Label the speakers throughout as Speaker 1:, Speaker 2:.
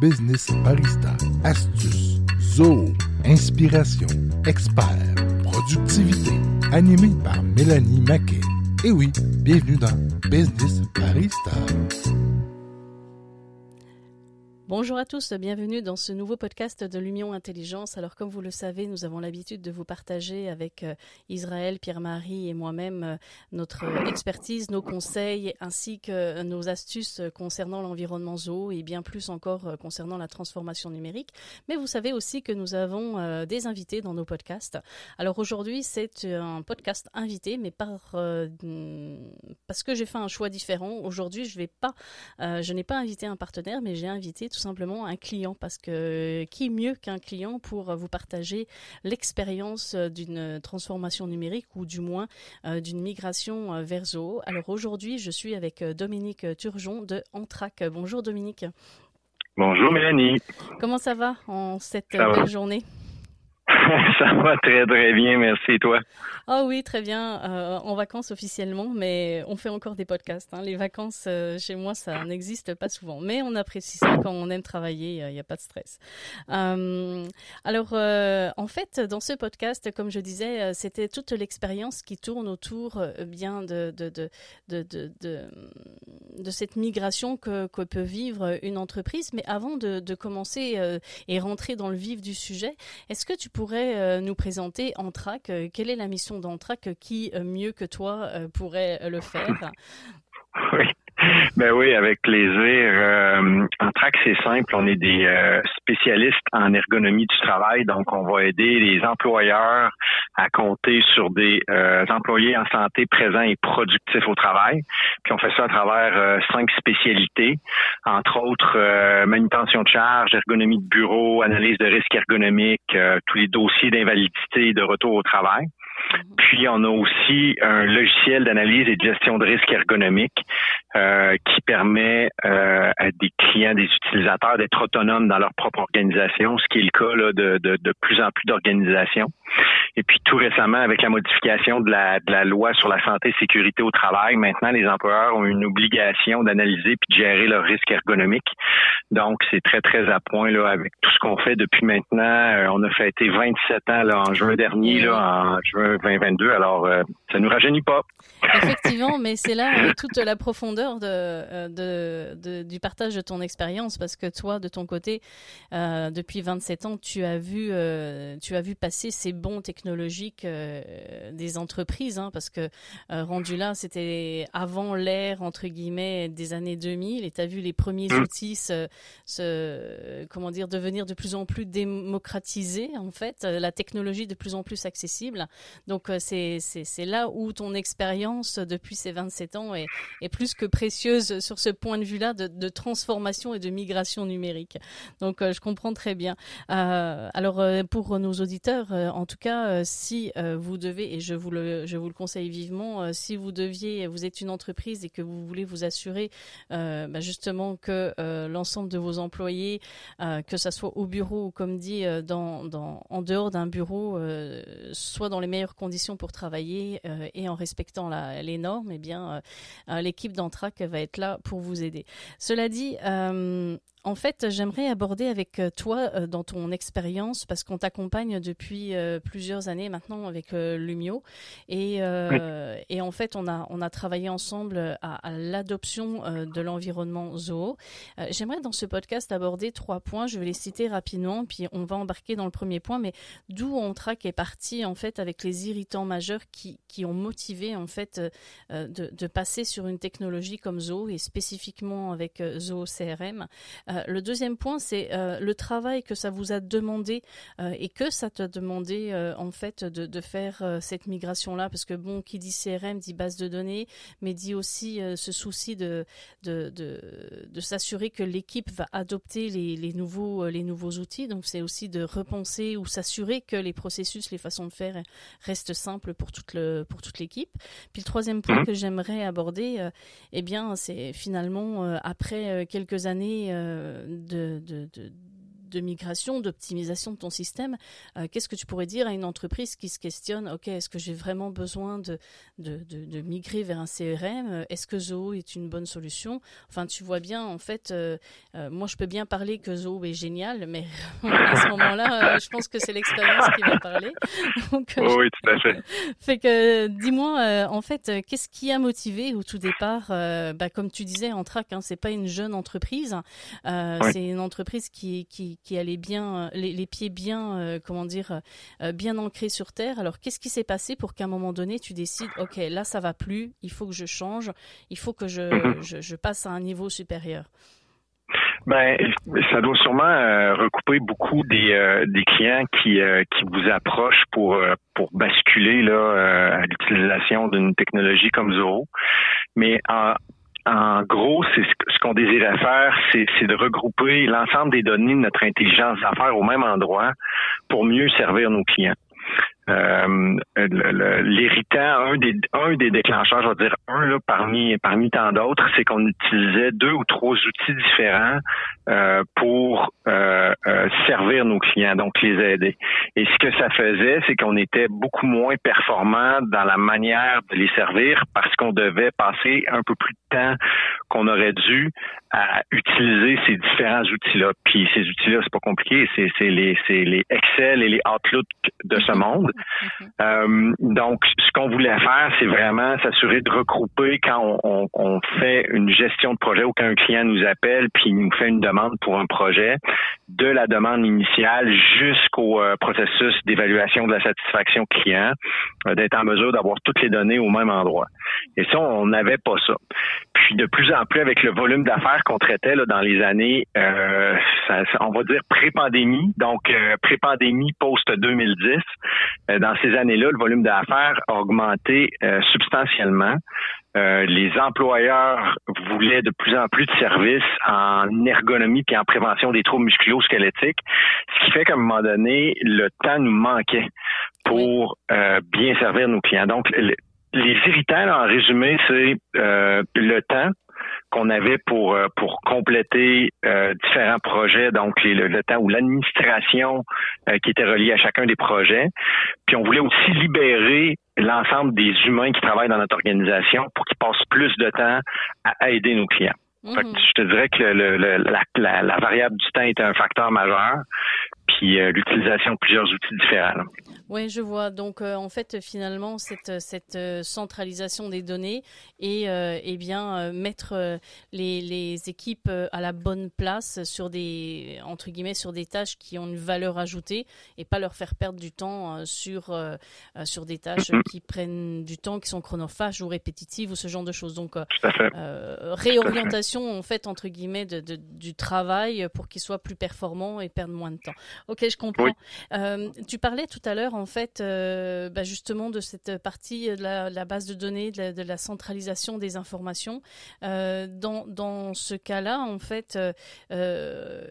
Speaker 1: business barista, astuces, zoo, inspiration, expert, productivité, animé par Mélanie Maquet. Et oui, bienvenue dans Business Barista.
Speaker 2: Bonjour à tous, bienvenue dans ce nouveau podcast de l'Union Intelligence. Alors comme vous le savez, nous avons l'habitude de vous partager avec euh, Israël, Pierre-Marie et moi-même euh, notre expertise, nos conseils ainsi que nos astuces concernant l'environnement zoo et bien plus encore euh, concernant la transformation numérique. Mais vous savez aussi que nous avons des invités dans nos podcasts. Alors aujourd'hui, c'est un podcast invité, mais par parce que j'ai fait un choix différent. Aujourd'hui, je n'ai pas invité un partenaire, mais j'ai invité simplement un client parce que qui mieux qu'un client pour vous partager l'expérience d'une transformation numérique ou du moins euh, d'une migration euh, vers Zoho. Alors aujourd'hui, je suis avec euh, Dominique Turgeon de Antrac. Bonjour Dominique.
Speaker 3: Bonjour Mélanie.
Speaker 2: Comment ça va en cette belle journée?
Speaker 3: ça va très très bien, merci toi.
Speaker 2: Ah oui, très bien. Euh, en vacances officiellement, mais on fait encore des podcasts. Hein. Les vacances euh, chez moi, ça n'existe pas souvent, mais on apprécie ça quand on aime travailler. Il n'y a pas de stress. Euh, alors, en fait, dans ce podcast, comme je disais, c'était toute l'expérience qui tourne autour bien de de, de de, de, cette migration que, que, peut vivre une entreprise. Mais avant de commencer et rentrer dans le vif du sujet, est-ce que tu pourrais euh, nous présenter Antrac euh, Quelle est la mission d'Antrac Qui, euh, mieux que toi, pourrait le faire?
Speaker 3: Ben oui, avec plaisir. Euh, en track, c'est simple. On est des euh, spécialistes en ergonomie du travail, donc on va aider les employeurs à compter sur des euh, employés en santé présents et productifs au travail. Puis on fait ça à travers euh, cinq spécialités, entre autres manutention de charge, ergonomie de bureau, analyse de risque ergonomique, tous les dossiers d'invalidité et de retour au travail. Puis on a aussi un logiciel d'analyse et de gestion de risque ergonomique euh, qui permet euh, à des clients, des utilisateurs d'être autonomes dans leur propre organisation, ce qui est le cas de, de, plus en plus d'organisations. Et puis tout récemment, avec la modification de la, de la loi sur la santé et sécurité au travail, maintenant les employeurs ont une obligation d'analyser puis de gérer leur risque ergonomique. Donc c'est très très à point là avec tout ce qu'on fait depuis maintenant. Euh, on a fêté 27 ans là en juin dernier là en juin 2022. Alors euh, ça nous rajeunit pas.
Speaker 2: Effectivement, mais c'est là toute la profondeur de, euh, de, de, du partage de ton expérience parce que toi de ton côté depuis 27 ans tu as vu tu as vu passer ces bons technologiques euh, des entreprises, hein, parce que euh, rendu là, c'était avant l'ère entre guillemets des années 2000, et tu as vu les premiers mmh. outils se, se, comment dire, devenir de plus en plus démocratisés, en fait, euh, la technologie de plus en plus accessible. Donc c'est c'est là où ton expérience depuis ces 27 ans est, est plus que précieuse sur ce point de vue-là de, de, transformation et de migration numérique. Donc je comprends très bien. alors pour nos auditeurs, en tout cas, euh, si euh, vous devez, et je vous le, je vous le conseille vivement, euh, si vous deviez, vous êtes une entreprise et que vous voulez vous assurer bah, justement que l'ensemble de vos employés, que ça soit au bureau ou comme dit dans, dans, en dehors d'un bureau, soit dans les meilleures conditions pour travailler et en respectant la, les normes, eh bien l'équipe d'Antrac va être là pour vous aider. Cela dit, en fait, j'aimerais aborder avec euh, toi euh, dans ton expérience, parce qu'on t'accompagne depuis euh, plusieurs années maintenant avec Lumio, et, et, en fait, on a, on a travaillé ensemble à, l'adoption de l'environnement Zoho. J'aimerais dans ce podcast aborder trois points, je vais les citer rapidement, puis on va embarquer dans le premier point, mais d'où on traque est parti en fait avec les irritants majeurs qui, qui ont motivé en fait de, de, passer sur une technologie comme Zoho, et spécifiquement avec Zoho CRM. Euh, le deuxième point, c'est euh, le travail que ça vous a demandé euh, et que ça t'a demandé en fait de, faire cette migration-là, parce que bon, qui dit CRM dit base de données, mais dit aussi ce souci de de, de, s'assurer que l'équipe va adopter les, nouveaux les nouveaux outils. Donc c'est aussi de repenser ou s'assurer que les processus, les façons de faire restent simples pour toute le pour toute l'équipe. Puis le troisième point mmh. que j'aimerais aborder, eh bien, c'est finalement après quelques années de, de migration, d'optimisation de ton système. Qu'est-ce que tu pourrais dire à une entreprise qui se questionne, OK, est-ce que j'ai vraiment besoin de, de, de, migrer vers un CRM Est-ce que Zoho est une bonne solution? Enfin, tu vois bien, en fait, moi, je peux bien parler que Zoho est génial, mais à ce moment-là, je pense que c'est l'expérience qui va parler.
Speaker 3: oui, tout à fait.
Speaker 2: fait que, dis-moi, en fait, qu'est-ce qui a motivé au tout départ, bah, comme tu disais, en track, hein, c'est pas une jeune entreprise, euh, c'est une entreprise qui, qui, qui allait bien, les, les pieds bien, euh, comment dire, euh, bien ancrés sur terre. Alors, qu'est-ce qui s'est passé pour qu'à un moment donné, tu décides, ok, là, ça va plus, il faut que je change, il faut que je, mhm. je, je passe à un niveau supérieur?
Speaker 3: Ben, ça doit sûrement recouper beaucoup des, des clients qui, qui vous approchent pour pour basculer là à l'utilisation d'une technologie comme Zoho. Mais en, en gros, c'est ce qu'on désirait faire, c'est de regrouper l'ensemble des données de notre intelligence d'affaires au même endroit pour mieux servir nos clients. Euh, l'héritant, un des, un des déclencheurs, je vais dire un là, parmi, parmi tant d'autres, c'est qu'on utilisait deux ou trois outils différents euh, pour euh, servir nos clients, donc les aider. Et ce que ça faisait, c'est qu'on était beaucoup moins performant dans la manière de les servir parce qu'on devait passer un peu plus de temps qu'on aurait dû à utiliser ces différents outils-là. Puis ces outils-là, c'est pas compliqué, c'est les, les Excel et les Outlook de ce monde. Euh, donc, ce qu'on voulait faire, c'est vraiment s'assurer de regrouper quand on, fait une gestion de projet ou quand un client nous appelle puis nous fait une demande pour un projet, de la demande initiale jusqu'au euh, processus d'évaluation de la satisfaction client, euh, d'être en mesure d'avoir toutes les données au même endroit. Et ça, on n'avait pas ça. Puis de plus en plus, avec le volume d'affaires qu'on traitait là, dans les années, on va dire pré-pandémie, donc pré-pandémie post-2010, dans ces années-là, le volume d'affaires a augmenté substantiellement. Euh, les employeurs voulaient de plus en plus de services en ergonomie et en prévention des troubles musculo-squelettiques, ce qui fait qu'à un moment donné, le temps nous manquait pour euh, bien servir nos clients. Donc, les irritants, en résumé, c'est euh, le temps, qu'on avait pour euh, pour compléter euh, différents projets, donc le, temps ou l'administration euh, qui était reliée à chacun des projets. Puis on voulait aussi libérer l'ensemble des humains qui travaillent dans notre organisation pour qu'ils passent plus de temps à aider nos clients. Mhm. je te dirais que le, la, la, variable du temps est un facteur majeur, puis l'utilisation de plusieurs outils différents.
Speaker 2: Oui, je vois. Donc, euh, en fait, finalement, cette, cette euh, centralisation des données et, euh, eh bien mettre les, les, équipes à la bonne place sur des entre guillemets sur des tâches qui ont une valeur ajoutée et pas leur faire perdre du temps sur sur des tâches qui prennent du temps, qui sont chronophages ou répétitives ou ce genre de choses. Donc, réorientation en fait entre guillemets de, de, du travail pour qu'il soit plus performant et perdre moins de temps. Ok, je comprends. tu parlais tout à l'heure en fait euh, bah, justement de cette partie de la, base de données, de la, centralisation des informations. Euh, dans, dans ce cas-là, en fait, euh,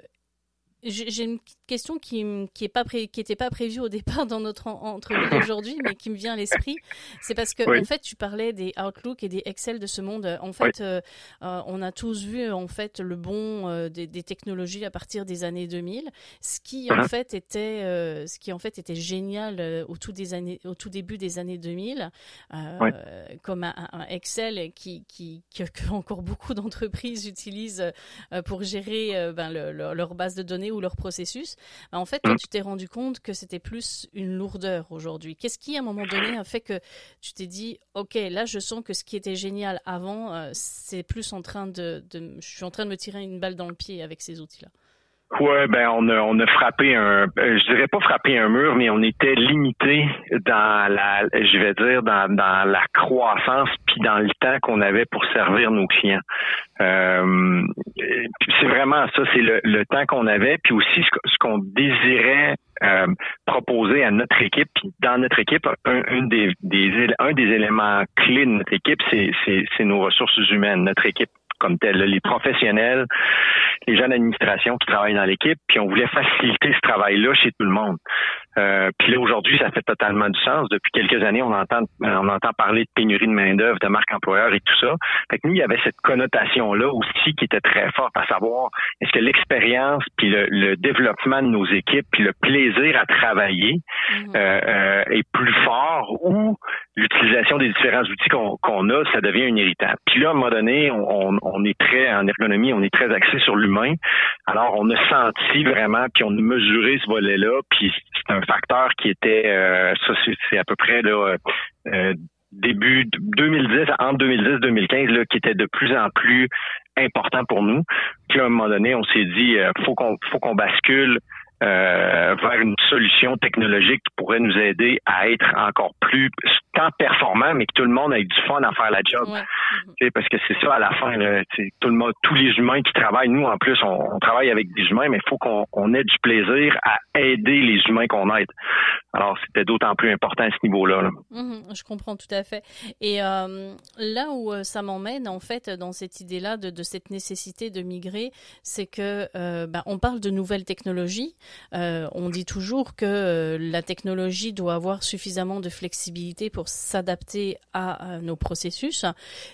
Speaker 2: j'ai une question qui qui est pas qui était pas prévue au départ dans notre entrevue d'aujourd'hui, mais qui me vient à l'esprit. C'est parce que en fait, tu parlais des Outlook et des Excel de ce monde. En fait, euh, euh, on a tous vu en fait le bon euh, des, des, technologies à partir des années 2000. Ce qui en uh-huh. fait était ce qui en fait était génial au tout des années au tout début des années 2000, comme un, Excel qui, qui, que, encore beaucoup d'entreprises utilisent pour gérer ben, leur base de données ou leur processus. Bah, en fait, mm. tu t'es rendu compte que c'était plus une lourdeur aujourd'hui. Qu'est-ce qui, à un moment donné, a fait que tu t'es dit, OK, là, je sens que ce qui était génial avant, euh, c'est plus en train de, de, je suis en train de me tirer une balle dans le pied avec ces outils-là?
Speaker 3: Ouais, ben on a on a frappé un je dirais pas frappé un mur, mais on était limité dans la je vais dire dans, dans la croissance puis dans le temps qu'on avait pour servir nos clients. Euh, c'est vraiment ça, c'est le, le temps qu'on avait, puis aussi ce, qu'on désirait euh, proposer à notre équipe. Puis dans notre équipe, un, des, des un des éléments clés de notre équipe, c'est nos ressources humaines, notre équipe comme tel, les professionnels, les gens d'administration qui travaillent dans l'équipe, puis on voulait faciliter ce travail-là chez tout le monde. Euh, puis là, aujourd'hui, ça fait totalement du sens. Depuis quelques années, on entend on entend parler de pénurie de main-d'œuvre, de marque employeur et tout ça. Fait que nous, il y avait cette connotation-là aussi qui était très forte, à savoir est-ce que l'expérience, puis le, développement de nos équipes, puis le plaisir à travailler mhm. euh, euh, est plus fort ou l'utilisation des différents outils qu'on a, ça devient une irritable. Puis là, à un moment donné, on, on, est très, en ergonomie, on est très axé sur l'humain. Alors, on a senti vraiment, puis on a mesuré ce volet-là, puis c'est un facteur qui était, euh, ça c'est à peu près là, euh, début 2010, entre 2010 2015, là, qui était de plus en plus important pour nous. Puis à un moment donné, on s'est dit, euh, faut qu'on faut qu'on bascule euh, vers une solution technologique qui pourrait nous aider à être encore plus tant performant, mais que tout le monde ait du fun à faire la job. Parce que c'est ça à la fin, tout le monde, tous les humains qui travaillent, nous en plus, on, travaille avec des humains, mais il faut qu'on ait du plaisir à aider les humains qu'on aide. Alors c'était d'autant plus important à ce niveau-là.
Speaker 2: Mhm, je comprends tout à fait. Et euh, là où euh, ça m'emmène en fait dans cette idée-là de, de, cette nécessité de migrer, c'est que euh, ben, on parle de nouvelles technologies. Euh, on dit toujours que la technologie doit avoir suffisamment de flexibilité pour s'adapter à, nos processus,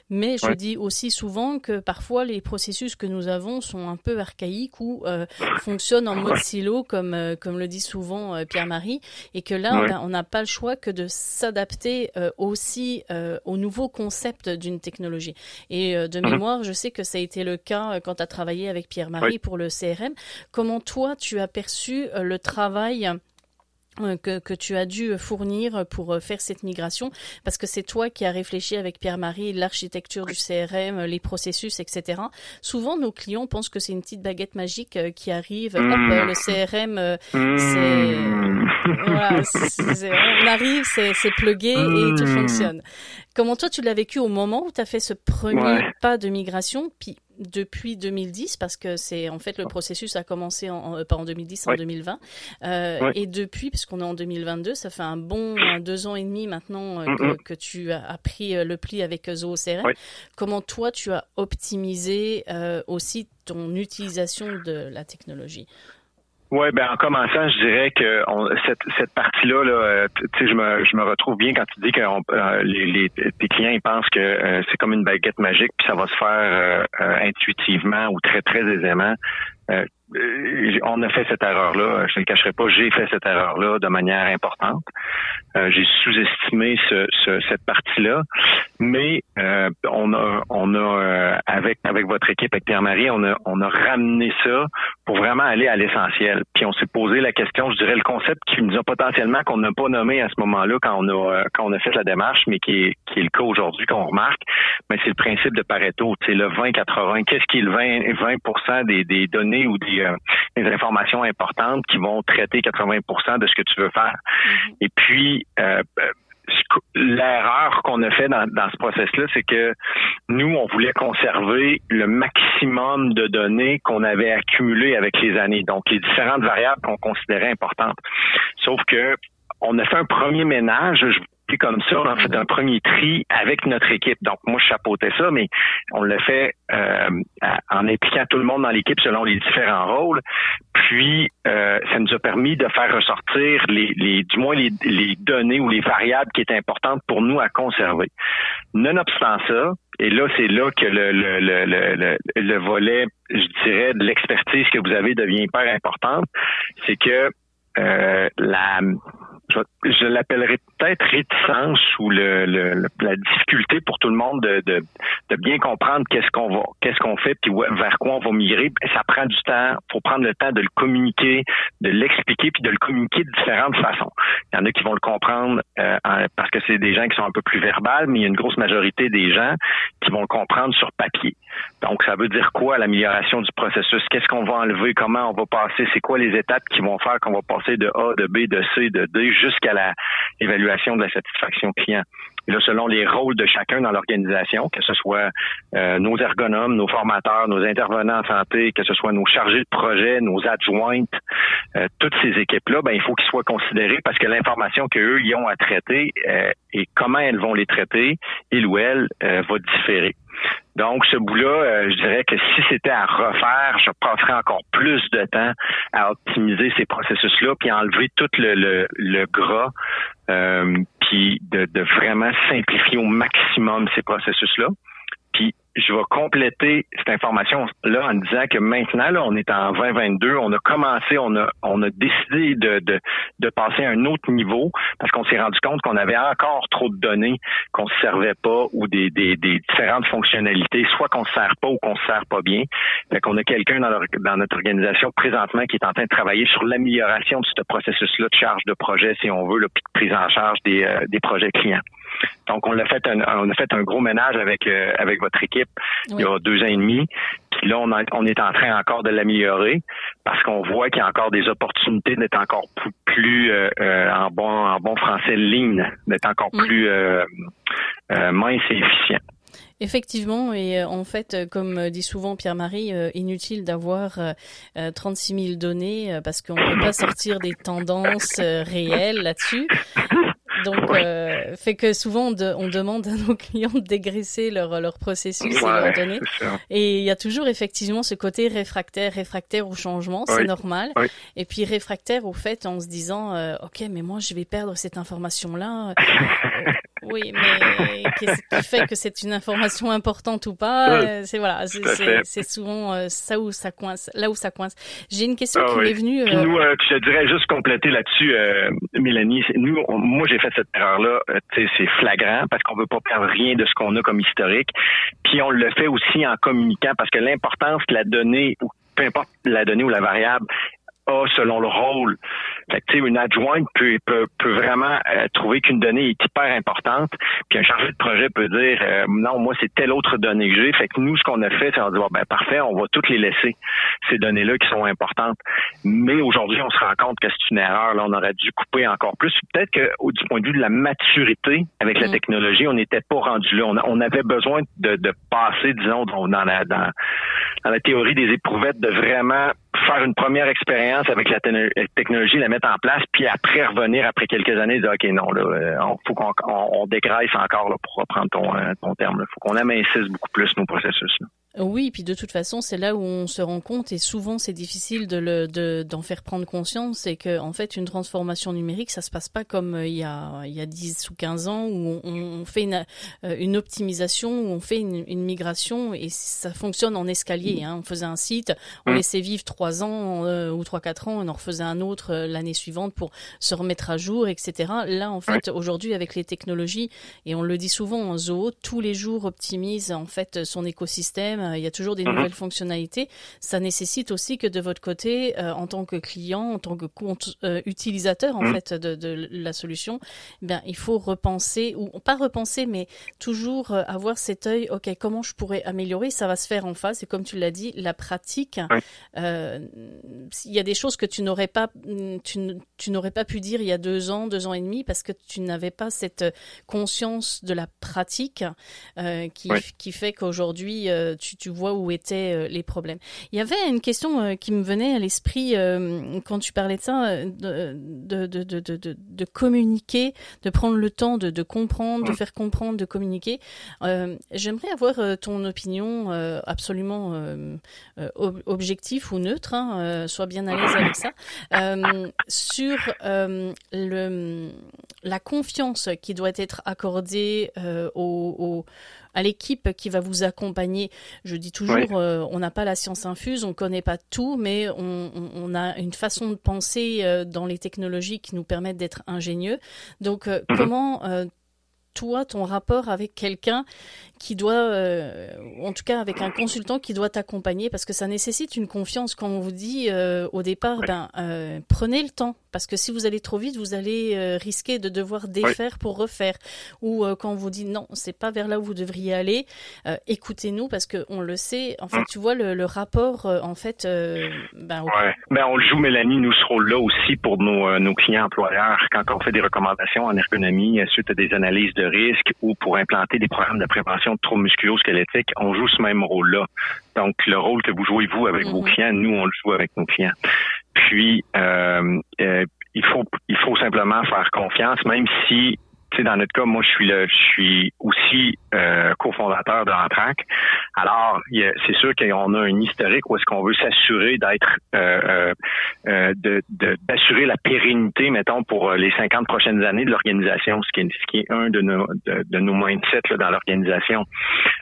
Speaker 2: mais je dis aussi souvent que parfois les processus que nous avons sont un peu archaïques ou euh, fonctionnent en mode silo, comme comme le dit souvent Pierre-Marie, et que là on n'a pas le choix que de s'adapter aussi au nouveau concept d'une technologie. Et de mhm. mémoire, je sais que ça a été le cas quand tu as travaillé avec Pierre-Marie pour le CRM. Comment toi tu as perçu euh, le travail euh, que, que, tu as dû fournir pour euh, faire cette migration parce que c'est toi qui as réfléchi avec Pierre-Marie l'architecture du CRM, les processus, etc. Souvent, nos clients pensent que c'est une petite baguette magique qui arrive. Hop, mmh. le CRM, c'est mmh. voilà, on arrive, c'est plugué et tout mmh. fonctionne. Comment toi tu l'as vécu au moment où tu as fait ce premier pas de migration? Puis depuis 2010 parce que c'est en fait le processus a commencé en, euh, pas en 2010 en 2020 euh, et depuis puisqu'on est en 2022 ça fait un bon deux ans et demi maintenant euh, que, que, tu as pris le pli avec ZooCRM comment toi tu as optimisé aussi ton utilisation de la technologie?
Speaker 3: Oui, ben en commençant, je dirais que cette, cette partie-là, là, euh, je me, je me retrouve bien quand tu dis que euh, les, les, tes clients ils pensent que euh, c'est comme une baguette magique, puis ça va se faire intuitivement ou très très aisément. Euh, on a fait cette erreur-là. Je ne le cacherai pas, j'ai fait cette erreur-là de manière importante. Euh, j'ai sous-estimé ce, cette partie-là, mais euh, on a, on a avec avec votre équipe, avec Pierre-Marie, on a, on a ramené ça pour vraiment aller à l'essentiel. Puis on s'est posé la question, je dirais le concept qui nous a potentiellement qu'on n'a pas nommé à ce moment-là quand on a quand on a fait la démarche, mais qui est, qui est le cas aujourd'hui qu'on remarque, mais c'est le principe de Pareto. C'est le 20-80. Qu'est-ce qui est le 20 20 des, des données ou des euh, des, informations importantes qui vont traiter 80% de ce que tu veux faire. Mm-hmm. Et puis, euh, l'erreur qu'on a fait dans, ce process-là, c'est que nous, on voulait conserver le maximum de données qu'on avait accumulées avec les années, donc les différentes variables qu'on considérait importantes. Sauf que on a fait un premier ménage comme ça, on a fait un premier tri avec notre équipe. Donc, moi, je chapeautais ça, mais on l'a fait euh, en impliquant tout le monde dans l'équipe selon les différents rôles. Puis, euh, ça nous a permis de faire ressortir les, les du moins les, les données ou les variables qui étaient importantes pour nous à conserver. Nonobstant ça, et là, c'est là que le, le, le, le, le volet, je dirais, de l'expertise que vous avez devient hyper importante. C'est que euh, la je, l'appellerais peut-être réticence ou le, la difficulté pour tout le monde de, de, de bien comprendre qu'est-ce qu'on va, qu'est-ce qu'on fait, puis vers quoi on va migrer. Ça prend du temps. Faut prendre le temps de le communiquer, de l'expliquer, puis de le communiquer de différentes façons. Il y en a qui vont le comprendre euh, parce que c'est des gens qui sont un peu plus verbales, mais il y a une grosse majorité des gens qui vont le comprendre sur papier. Donc, ça veut dire quoi l'amélioration du processus? Qu'est-ce qu'on va enlever? Comment on va passer? C'est quoi les étapes qui vont faire qu'on va de A, de B, de C, de D jusqu'à l'évaluation de la satisfaction client? Et là, selon les rôles de chacun dans l'organisation, que ce soit euh, nos ergonomes, nos formateurs, nos intervenants en santé, que ce soit nos chargés de projet, nos adjointes, euh, toutes ces équipes-là, ben, il faut qu'ils soient considérés parce que l'information qu'eux y ont à traiter euh, et comment elles vont les traiter, il ou elle, va différer. Donc, ce bout-là, euh, je dirais que si c'était à refaire, je passerais encore plus de temps à optimiser ces processus-là, puis enlever tout le, le, le gras, euh, puis de, de vraiment simplifier au maximum ces processus-là. Je vais compléter cette information-là en disant que maintenant, là, on est en 2022, on a commencé, on a, décidé de, de, de passer à un autre niveau parce qu'on s'est rendu compte qu'on avait encore trop de données qu'on ne servait pas ou des, différentes fonctionnalités, soit qu'on ne sert pas ou qu'on ne sert pas bien. Fait qu'on a quelqu'un dans, notre organisation présentement qui est en train de travailler sur l'amélioration de ce processus-là de charge de projet, si on veut, le prise en charge des, euh, des projets clients. Donc, on a fait un, on a fait un gros ménage avec euh, avec votre équipe il y a deux ans et demi. Puis là, on, on est en train encore de l'améliorer parce qu'on voit qu'il y a encore des opportunités d'être encore plus, euh, euh, en bon en bon français ligne, d'être encore plus mince et efficient.
Speaker 2: Effectivement, et en fait, comme dit souvent Pierre-Marie, inutile d'avoir 36 000 données parce qu'on ne peut pas sortir des tendances réelles là-dessus. Donc, euh, fait que souvent on, demande à nos clients de dégraisser leur, leur processus et leurs données. Et il y a toujours effectivement ce côté réfractaire, réfractaire au changement, c'est normal. Et puis réfractaire au fait en se disant, euh, ok, mais moi je vais perdre cette information-là. Oui, mais qu'est-ce qui fait que c'est une information importante ou pas euh, C'est voilà, c'est souvent euh, ça où ça coince, là où ça coince. J'ai une question ah qui m'est venue.
Speaker 3: Euh... nous, euh, je dirais juste compléter là-dessus, Mélanie. Nous, moi, j'ai fait cette erreur-là. c'est flagrant parce qu'on veut pas perdre rien de ce qu'on a comme historique. Puis on le fait aussi en communiquant parce que l'importance que la donnée ou peu importe la donnée ou la variable a selon le rôle. Fait que, une adjointe peut, peut, peut vraiment euh, trouver qu'une donnée est hyper importante, puis un chargé de projet peut dire euh, non, moi c'est telle autre donnée que j'ai. Fait que nous, ce qu'on a fait, c'est on dit ben parfait, on va toutes les laisser, ces données-là qui sont importantes. Mais aujourd'hui, on se rend compte que c'est une erreur. Là, on aurait dû couper encore plus. Peut-être que du point de vue de la maturité avec la mm. technologie, on n'était pas rendu là. On, on, avait besoin de, de passer, disons, dans la, dans, dans la théorie des éprouvettes, de vraiment faire une première expérience avec la technologie, la mettre en place, puis après revenir après quelques années, dire ok non là, euh, on faut qu'on on, dégraisse encore là, pour reprendre ton, euh, ton terme. Il faut qu'on amincisse beaucoup plus nos processus. Là.
Speaker 2: Oui, puis de toute façon, c'est là où on se rend compte, et souvent c'est difficile de le, de, d'en faire prendre conscience, c'est que en fait une transformation numérique, ça se passe pas comme euh, il y a il y a 10 ou 15 ans où on, fait une, euh, une, optimisation, où on fait une, une, migration et ça fonctionne en escalier. Hein. On faisait un site, on mmh. laissait vivre trois ans euh, ou trois quatre ans, on en refaisait un autre l'année suivante pour se remettre à jour, etc. Là, en fait, aujourd'hui avec les technologies, et on le dit souvent en Zoho, tous les jours optimise en fait son écosystème il y a toujours des mhm. nouvelles fonctionnalités. Ça nécessite aussi que de votre côté, euh, en tant que client, en tant que compte euh, utilisateur en mhm. fait de, de, la solution, ben il faut repenser ou pas repenser, mais toujours avoir cet œil. Ok, comment je pourrais améliorer? Ça va se faire en face. Et comme tu l'as dit, la pratique. il y a des choses que tu n'aurais pas, tu, tu n'aurais pas pu dire il y a deux ans, deux ans et demi, parce que tu n'avais pas cette conscience de la pratique qui, qui fait qu'aujourd'hui tu tu, vois où étaient euh, les problèmes. Il y avait une question euh, qui me venait à l'esprit euh, quand tu parlais de ça, de, de, de, de, de communiquer, de prendre le temps de, de comprendre, de faire comprendre, de communiquer. J'aimerais avoir ton opinion absolument objectif ou neutre, hein, sois bien à l'aise avec ça, sur le, la confiance qui doit être accordée aux à l'équipe qui va vous accompagner. Je dis toujours, euh, on n'a pas la science infuse, on connaît pas tout, mais on, on, a une façon de penser euh, dans les technologies qui nous permettent d'être ingénieux. Donc, euh, mhm. comment toi, ton rapport avec quelqu'un qui doit, en tout cas avec un consultant qui doit t'accompagner, parce que ça nécessite une confiance. Quand on vous dit au départ, ben prenez le temps, parce que si vous allez trop vite, vous allez euh, risquer de devoir défaire pour refaire. Ou euh, quand on vous dit non, c'est pas vers là où vous devriez aller, euh, écoutez-nous parce que on le sait. En fait, mm. tu vois le, le rapport, en fait.
Speaker 3: ben, ouais. ben, on le joue, Mélanie, nous ce rôle-là aussi pour nos, nos clients employeurs quand on fait des recommandations en ergonomie suite à des analyses de risque ou pour implanter des programmes de prévention de troubles musculo-squelettiques, on joue ce même rôle-là. Donc, le rôle que vous jouez vous avec vos mm-hmm. clients, nous on le joue avec nos clients. Puis, euh, euh, il faut il faut simplement faire confiance, même si tu sais, dans notre cas, moi, je suis le, je suis aussi euh, cofondateur de l'Entrac. Alors, c'est sûr qu'on a un historique où est-ce qu'on veut s'assurer d'être, euh, euh, de, d'assurer la pérennité, mettons, pour les 50 prochaines années de l'organisation, ce qui est, ce qui est un de nos, de, de nos là, dans l'organisation.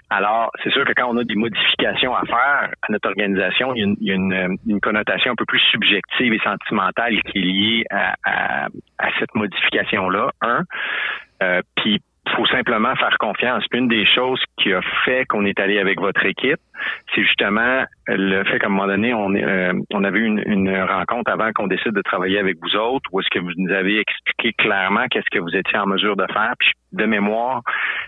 Speaker 3: Alors, c'est sûr que quand on a des modifications à faire à notre organisation, il y a une, il y a une, une connotation un peu plus subjective et sentimentale qui est liée à, à, à cette modification-là. Un, euh, puis faut simplement faire confiance. une des choses qui a fait qu'on est allé avec votre équipe, c'est justement le fait qu'à un moment donné, on, euh, on avait une, une rencontre avant qu'on décide de travailler avec vous autres, où est-ce que vous nous avez expliqué clairement qu'est-ce que vous étiez en mesure de faire. Puis de mémoire,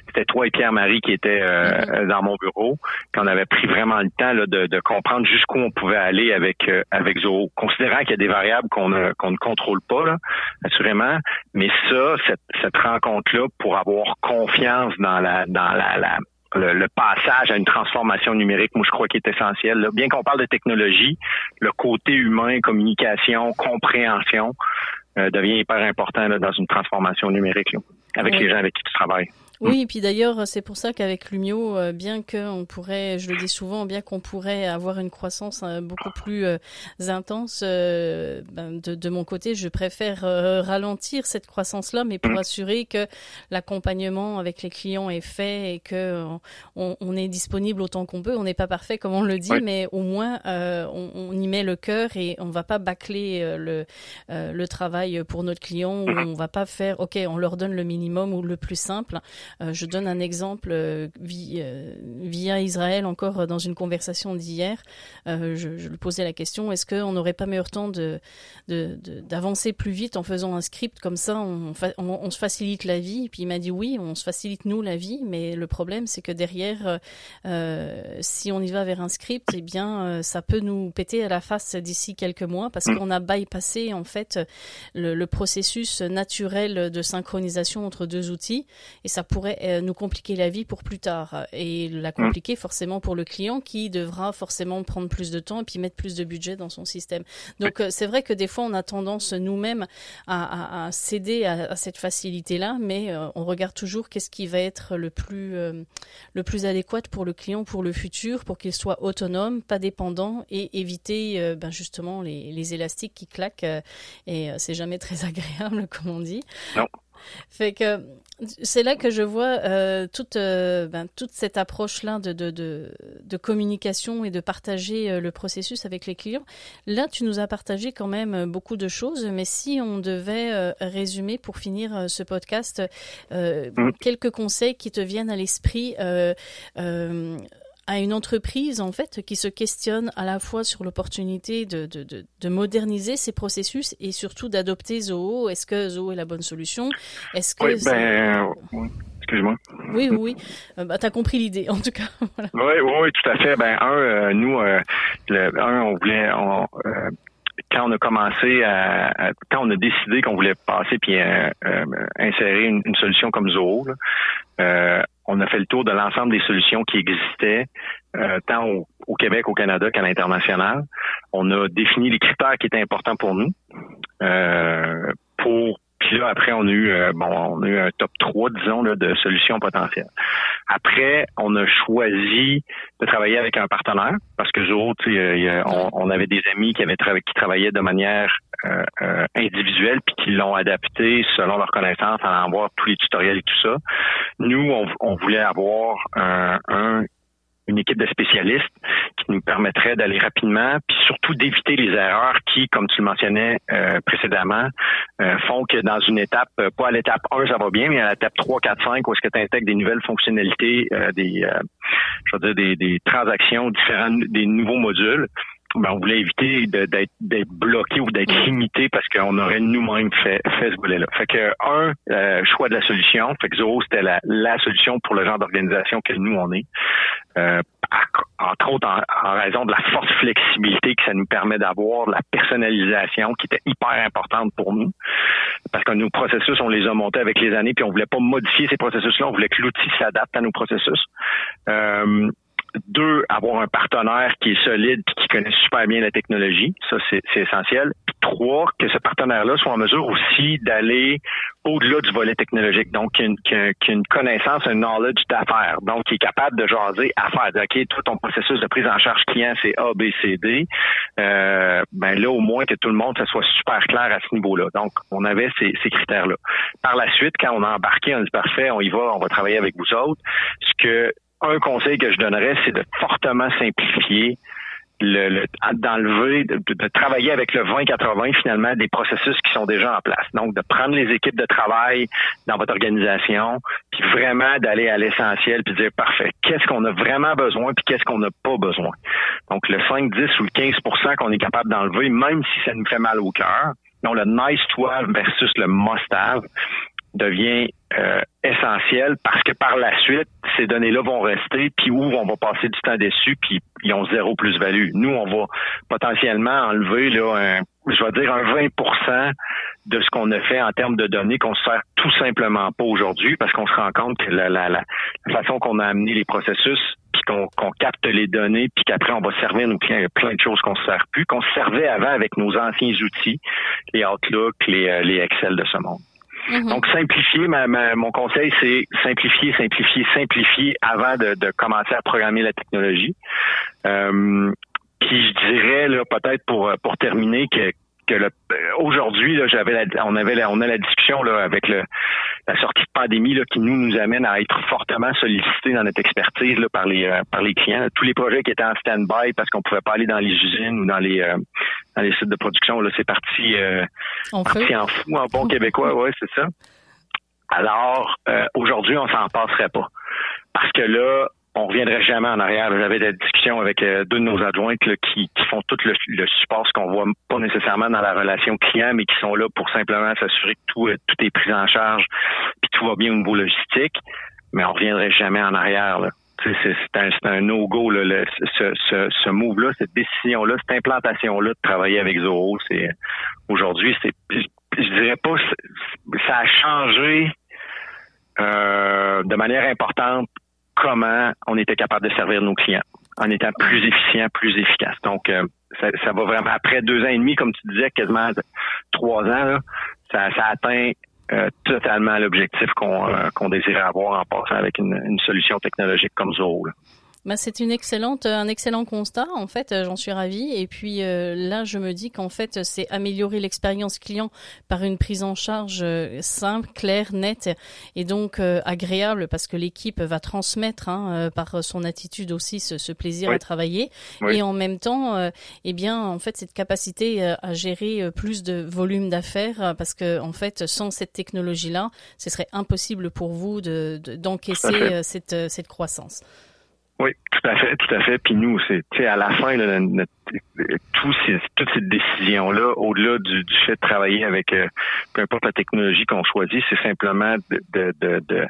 Speaker 3: c'était toi et Pierre-Marie qui étaient euh, mm-hmm. dans mon bureau, qu'on avait pris vraiment le temps là, de, de, comprendre jusqu'où on pouvait aller avec euh, avec Zoho, considérant qu'il y a des variables qu'on ne, qu'on ne contrôle pas, là, assurément. Mais ça, cette, cette rencontre-là, pour avoir confiance dans la dans la, la le, passage à une transformation numérique, moi je crois qu'il est essentiel. Bien qu'on parle de technologie, le côté humain, communication, compréhension euh, devient hyper important dans une transformation numérique avec les gens avec qui tu travailles.
Speaker 2: Oui, et puis d'ailleurs, c'est pour ça qu'avec Lumio, euh, bien qu'on pourrait, je le dis souvent, bien qu'on pourrait avoir une croissance euh, beaucoup plus euh, intense, ben, de, de, mon côté, je préfère ralentir cette croissance-là, mais pour mm. assurer que l'accompagnement avec les clients est fait et que on, on est disponible autant qu'on peut. On n'est pas parfait, comme on le dit, mais au moins on, on, y met le cœur et on va pas bâcler le, le travail pour notre client ou on va pas faire, ok, on leur donne le minimum ou le plus simple. Euh, je donne un exemple euh, euh, via Israël encore dans une conversation d'hier. je, lui posais la question est-ce qu'on n'aurait pas meilleur temps d'avancer plus vite en faisant un script comme ça on, se facilite la vie? puis il m'a dit oui, on se facilite nous la vie, mais le problème c'est que derrière, si on y va vers un script, eh bien ça peut nous péter à la face d'ici quelques mois parce qu'on a bypassé en fait le, le processus naturel de synchronisation entre deux outils et ça pourrait euh, nous compliquer la vie pour plus tard et la mm. compliquer forcément pour le client qui devra forcément prendre plus de temps et puis mettre plus de budget dans son système. Donc euh, c'est vrai que des fois on a tendance nous-mêmes à, céder à, cette facilité-là, mais euh, on regarde toujours qu'est-ce qui va être le plus le plus adéquat pour le client pour le futur, pour qu'il soit autonome, pas dépendant et éviter ben, justement les, les élastiques qui claquent et c'est jamais très agréable comme on dit.
Speaker 3: Non.
Speaker 2: Fait que c'est là que je vois euh, toute, euh, ben, toute cette approche-là de, de, de, de, communication et de partager euh, le processus avec les clients. Là, tu nous as partagé quand même beaucoup de choses, mais si on devait euh, résumer pour finir ce podcast, mm. quelques conseils qui te viennent à l'esprit à une entreprise en fait qui se questionne à la fois sur l'opportunité de, de, de, de, moderniser ses processus et surtout d'adopter Zoho. Est-ce que Zoho est la bonne solution? Est-ce que
Speaker 3: oui, ben, excuse-moi.
Speaker 2: Oui, oui. Euh, bah, tu as compris l'idée, en tout cas.
Speaker 3: voilà. Oui, oui, oui, tout à fait. Ben, un, euh, nous, euh, le, un, on voulait, on, quand on a commencé à, quand on a décidé qu'on voulait passer puis insérer une, une, solution comme Zoho, là, on a fait le tour de l'ensemble des solutions qui existaient, euh, tant au, Québec, au Canada qu'à l'international. On a défini les critères qui étaient importants pour nous. Euh, pour puis là, après, on a eu euh, bon, on a eu un top 3, disons, là, de solutions potentielles. Après, on a choisi de travailler avec un partenaire parce que Zoho, on, on, avait des amis qui avaient qui travaillaient de manière euh, euh, individuels puis qui l'ont adapté selon leur connaissance en allant voir tous les tutoriels et tout ça. Nous, on, voulait avoir un, une équipe de spécialistes qui nous permettrait d'aller rapidement, puis surtout d'éviter les erreurs qui, comme tu le mentionnais euh, précédemment, font que dans une étape, pas à l'étape 1, ça va bien, mais à l'étape 3, 4, 5, où est-ce que tu intègres des nouvelles fonctionnalités, des, je veux dire, des, des transactions différentes, des nouveaux modules, ben, on voulait éviter d'être bloqué ou d'être limité parce qu'on aurait nous-mêmes fait, fait ce volet-là. Fait que un, euh, choix de la solution. Fait que Zoho, c'était la, la solution pour le genre d'organisation que nous on est. Euh, entre autres en, raison de la forte flexibilité que ça nous permet d'avoir, la personnalisation qui était hyper importante pour nous. Parce que nos processus, on les a montés avec les années, puis on voulait pas modifier ces processus-là, on voulait que l'outil s'adapte à nos processus. Euh, deux, avoir un partenaire qui est solide qui connaît super bien la technologie. Ça, c'est essentiel. Trois, que ce partenaire-là soit en mesure aussi d'aller au-delà du volet technologique. Donc, qui a une, connaissance, un knowledge d'affaires. Donc, qui est capable de jaser affaires. OK, tout ton processus de prise en charge client, c'est A, B, C, D. Euh, ben là, au moins que tout le monde, ça soit super clair à ce niveau-là. Donc, on avait ces, ces critères-là. Par la suite, quand on a embarqué, on dit parfait, on y va, on va travailler avec vous autres. Ce que un conseil que je donnerais, c'est de fortement simplifier le, d'enlever, de, de, travailler avec le 20-80 finalement des processus qui sont déjà en place. Donc, de prendre les équipes de travail dans votre organisation, puis vraiment d'aller à l'essentiel, puis dire parfait, qu'est-ce qu'on a vraiment besoin, puis qu'est-ce qu'on n'a pas besoin. Donc, le 5, 10 ou le 15% qu'on est capable d'enlever, même si ça nous fait mal au cœur. Donc, le nice to have versus le must have devient euh, essentiel parce que par la suite, ces données-là vont rester, puis où on va passer du temps dessus, puis ils ont zéro plus-value. Nous, on va potentiellement enlever là, un, je vais dire un 20% de ce qu'on a fait en termes de données qu'on se sert tout simplement pas aujourd'hui parce qu'on se rend compte que la, la, la, façon qu'on a amené les processus puis qu'on capte les données, puis qu'après on va servir nos clients, il y a plein de choses qu'on se sert plus, qu'on se servait avant avec nos anciens outils, les Outlook, les, euh, les Excel de ce monde. Mhm. Donc, simplifier, ma, mon conseil, c'est simplifier, simplifier, simplifier avant de, de, commencer à programmer la technologie. Euh, puis je dirais là peut-être pour pour terminer que que aujourd'hui j'avais on avait la, on a la discussion là avec le, la sortie de pandémie là, qui nous nous amène à être fortement sollicités dans notre expertise là, par les euh, par les clients. Tous les projets qui étaient en stand-by parce qu'on pouvait pas aller dans les usines ou dans les euh, dans les sites de production là c'est parti euh, en parti en fou en bon québécois ouais c'est ça. Alors aujourd'hui on s'en passerait pas. Parce que là on reviendrait jamais en arrière. J'avais des discussions avec euh, deux de nos adjointes qui, font tout le, support, ce qu'on voit pas nécessairement dans la relation client, mais qui sont là pour simplement s'assurer que tout, euh, tout est pris en charge, puis tout va bien au niveau logistique. Mais on reviendrait jamais en arrière. C'est un, un no-go, le, ce, ce, ce move-là, cette décision-là, cette implantation-là de travailler avec Zoho. C'est aujourd'hui, c'est je dirais pas ça a changé euh, de manière importante comment on était capable de servir nos clients en étant plus efficient, plus efficace. Donc, euh, ça, va vraiment après deux ans et demi, comme tu disais, quasiment trois ans, ça, ça atteint euh, totalement l'objectif qu'on euh, désirait avoir en passant avec une, une solution technologique comme Zoho.
Speaker 2: Bah, c'est une excellente, un excellent constat. En fait, euh, j'en suis ravie. Et puis euh, là, je me dis qu'en fait, c'est améliorer l'expérience client par une prise en charge euh, simple, claire, nette et donc agréable parce que l'équipe va transmettre hein, par son attitude aussi ce, plaisir à travailler. Et en même temps, eh bien, en fait, cette capacité à gérer plus de volume d'affaires parce que en fait, sans cette technologie-là, ce serait impossible pour vous de d'encaisser cette, cette croissance.
Speaker 3: Oui, tout à fait, tout à fait. Puis nous, c'est à la fin, là, tout ces, toutes ces décisions-là, au-delà du, du, fait de travailler avec euh, peu importe la technologie qu'on choisit, c'est simplement de, de, de, de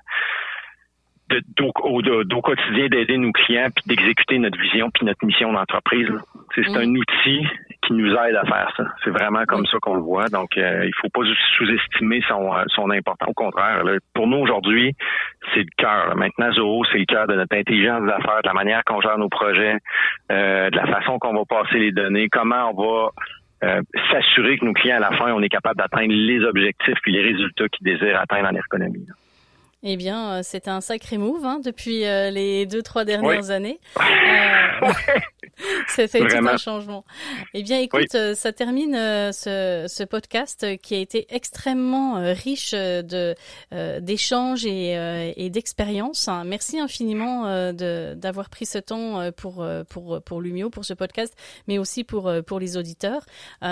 Speaker 3: au, quotidien d'aider nos clients puis d'exécuter notre vision puis notre mission d'entreprise. C'est un mm. outil qui nous aide à faire ça. C'est vraiment comme ça qu'on le voit. Donc, euh, il faut pas sous-estimer son, euh, son importance. Au contraire, pour nous aujourd'hui, c'est le cœur. Maintenant, Zoho, c'est le cœur de notre intelligence d'affaires, de la manière qu'on gère nos projets, euh, de la façon qu'on va passer les données, comment on va euh, s'assurer que nos clients, à la fin, on est capable d'atteindre les objectifs et les résultats qu'ils désirent atteindre en économie.
Speaker 2: Eh bien, euh, c'est un sacré move hein, depuis euh, les deux trois dernières années. Euh, ça fait tout un changement. Eh bien, écoute, euh, ça termine ce, ce, podcast qui a été extrêmement riche de d'échanges et, et d'expériences. Merci infiniment de d'avoir pris ce temps pour pour pour Lumio pour ce podcast, mais aussi pour pour les auditeurs.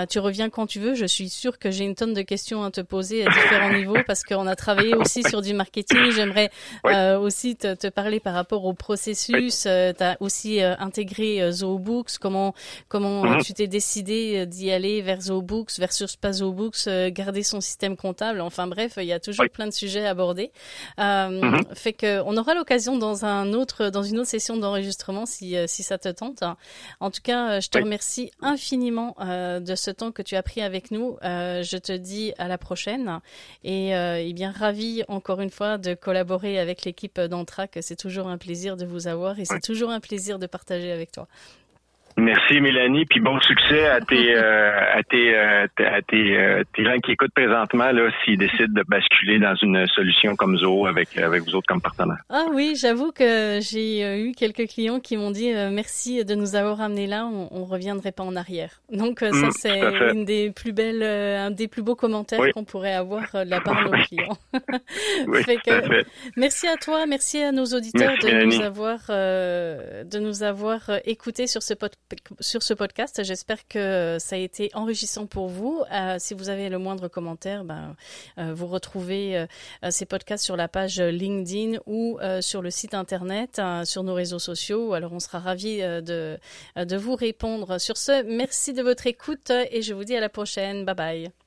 Speaker 2: tu reviens quand tu veux. Je suis sûre que j'ai une tonne de questions à te poser à différents niveaux parce qu'on a travaillé aussi sur du marketing J'aimerais euh, aussi te, te, parler par rapport au processus. Euh, tu as aussi euh, intégré euh, ZooBooks. Comment comment mhm. tu t'es décidé d'y aller vers ZooBooks versus pas ZooBooks, garder son système comptable? Enfin bref, il y a toujours plein de sujets à aborder. Mhm. Fait que on aura l'occasion dans un autre dans une autre session d'enregistrement si si ça te tente. En tout cas, je te remercie infiniment de ce temps que tu as pris avec nous. je te dis à la prochaine et, et bien ravi encore une fois de collaborer avec l'équipe d'Antrac. C'est toujours un plaisir de vous avoir et c'est toujours un plaisir de partager avec toi.
Speaker 3: Merci Mélanie, puis bon succès à tes euh, à tes euh, à tes, euh, tes gens qui écoutent présentement là s'ils décident de basculer dans une solution comme Zoho avec avec vous autres comme partenaire.
Speaker 2: Ah oui, j'avoue que j'ai eu quelques clients qui m'ont dit merci de nous avoir amenés là, on, on reviendrait pas en arrière. Donc ça mm, c'est une des plus belles un des plus beaux commentaires qu'on pourrait avoir de la part de nos clients.
Speaker 3: oui, que,
Speaker 2: merci à toi, merci à nos auditeurs de nous avoir de nous avoir écoutés sur ce podcast sur ce podcast. J'espère que ça a été enrichissant pour vous. Euh, si vous avez le moindre commentaire, ben, euh, vous retrouvez euh, ces podcasts sur la page LinkedIn ou sur le site internet, sur nos réseaux sociaux. Alors on sera ravis de vous répondre. Sur ce, merci de votre écoute et je vous dis à la prochaine. Bye bye.